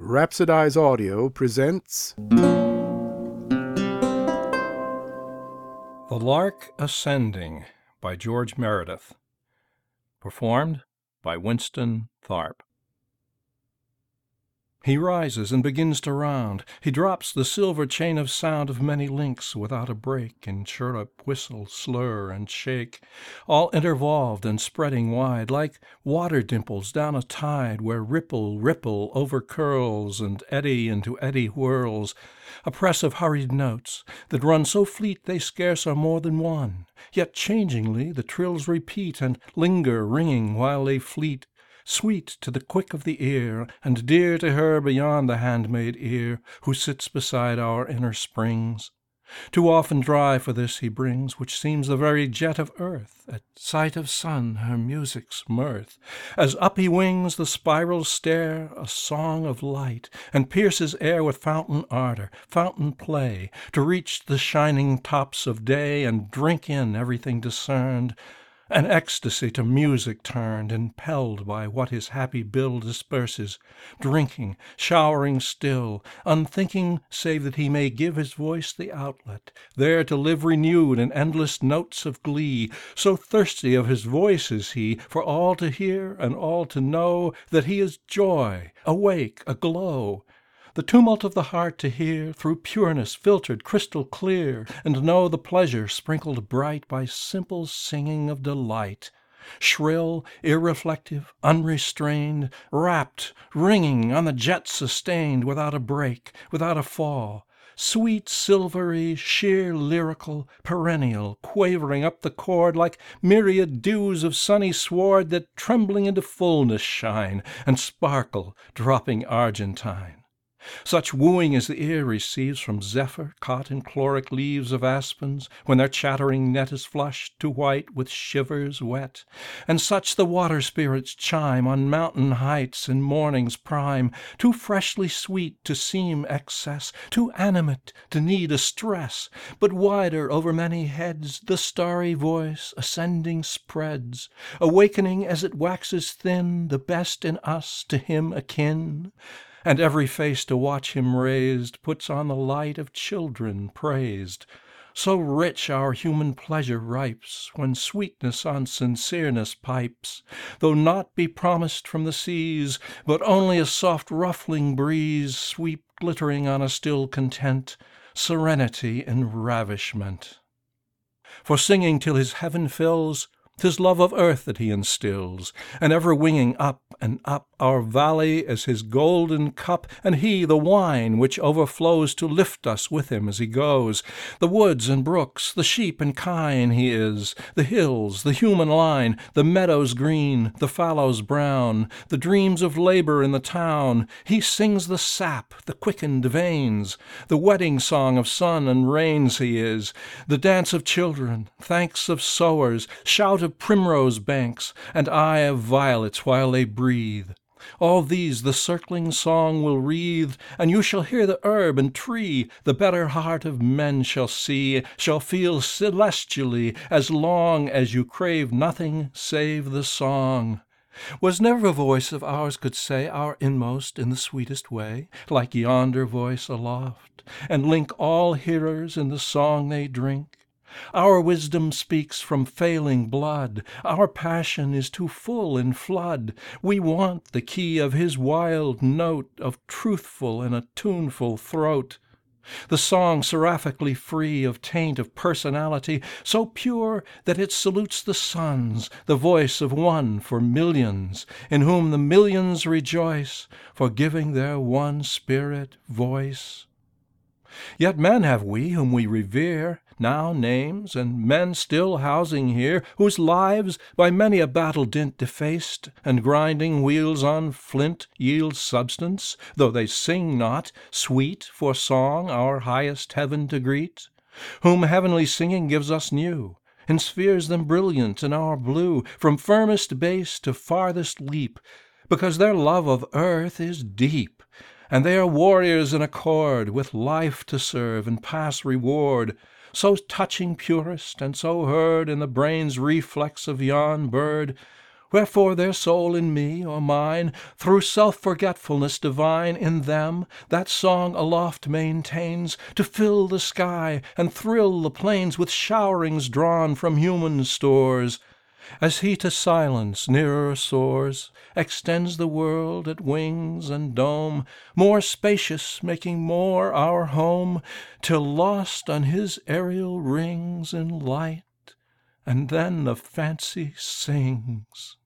Rhapsodize Audio presents The Lark Ascending by George Meredith. Performed by Winston Tharp. He rises and begins to round. He drops the silver chain of sound of many links without a break in chirrup, whistle, slur, and shake, all intervolved and spreading wide, like water dimples down a tide where ripple, ripple over curls and eddy into eddy whirls, a press of hurried notes that run so fleet they scarce are more than one, yet changingly the trills repeat and linger ringing while they fleet sweet to the quick of the ear, and dear to her beyond the handmaid ear, who sits beside our inner springs. Too often dry for this he brings, which seems the very jet of earth, at sight of sun her music's mirth. As up he wings the spiral stair, a song of light, and pierces air with fountain ardor, fountain play, to reach the shining tops of day, and drink in everything discerned, an ecstasy to music turned, impelled by what his happy bill disperses, drinking, showering still, unthinking save that he may give his voice the outlet, there to live renewed in endless notes of glee, so thirsty of his voice is he, for all to hear and all to know that he is joy, awake, aglow, the tumult of the heart to hear through pureness filtered crystal clear, and know the pleasure sprinkled bright by simple singing of delight, shrill, irreflective, unrestrained, rapt, ringing on the jet sustained, without a break, without a fall, sweet, silvery, sheer lyrical, perennial, quavering up the chord like myriad dews of sunny sward that trembling into fullness shine, and sparkle, dropping argentine. Such wooing as the ear receives from zephyr caught in chloric leaves of aspens, when their chattering net is flushed to white with shivers wet, and such the water spirits chime on mountain heights in morning's prime, too freshly sweet to seem excess, too animate to need a stress, but wider over many heads the starry voice ascending spreads, awakening as it waxes thin the best in us to him akin and every face to watch him raised puts on the light of children praised. So rich our human pleasure ripes, when sweetness on sincereness pipes, though naught be promised from the seas, but only a soft ruffling breeze sweep glittering on a still content, serenity in ravishment. For singing till his heaven fills, 'Tis love of earth that he instills, and ever winging up and up our valley as his golden cup, and he the wine which overflows to lift us with him as he goes. The woods and brooks, the sheep and kine he is, the hills, the human line, the meadows green, the fallows brown, the dreams of labor in the town. He sings the sap, the quickened veins, the wedding song of sun and rains he is, the dance of children, thanks of sowers, shout of primrose banks, and eye of violets while they breathe. All these the circling song will wreathe, and you shall hear the herb and tree, the better heart of men shall see, shall feel celestially, as long as you crave nothing save the song. Was never a voice of ours could say our inmost in the sweetest way, like yonder voice aloft, and link all hearers in the song they drink? Our wisdom speaks from failing blood, Our passion is too full in flood, We want the key of his wild note Of truthful and a tuneful throat. The song seraphically free of taint of personality, so pure that it salutes the suns, the voice of one for millions, in whom the millions rejoice, for giving their one spirit voice. Yet men have we whom we revere, now names, and men still housing here, whose lives, by many a battle dint defaced, and grinding wheels on flint yield substance, though they sing not, sweet for song our highest heaven to greet, whom heavenly singing gives us new, in spheres them brilliant in our blue, from firmest base to farthest leap, because their love of earth is deep and they are warriors in accord, with life to serve and pass reward, so touching purest, and so heard in the brain's reflex of yon bird, Wherefore their soul in me or mine, Through self forgetfulness divine In them that song aloft maintains, To fill the sky and thrill the plains With showerings drawn from human stores. As he to silence nearer soars, Extends the world at wings and dome, More spacious, making more our home, Till lost on his aerial rings In light, and then the fancy sings.